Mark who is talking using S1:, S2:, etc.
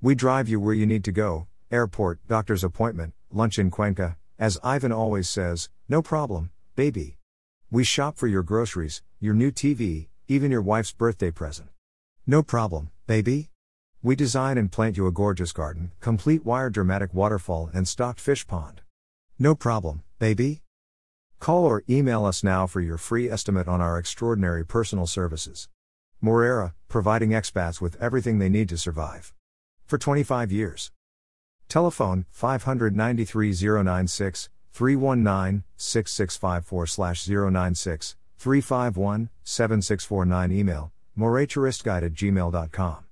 S1: We drive you where you need to go airport, doctor's appointment, lunch in Cuenca. As Ivan always says, no problem, baby. We shop for your groceries, your new TV, even your wife's birthday present. No problem, baby. We design and plant you a gorgeous garden, complete wire dramatic waterfall, and stocked fish pond. No problem, baby. Call or email us now for your free estimate on our extraordinary personal services. Moreira, providing expats with everything they need to survive. For 25 years. Telephone 593 096 319 6654 096 351 7649 Email moreturistguide at gmail.com.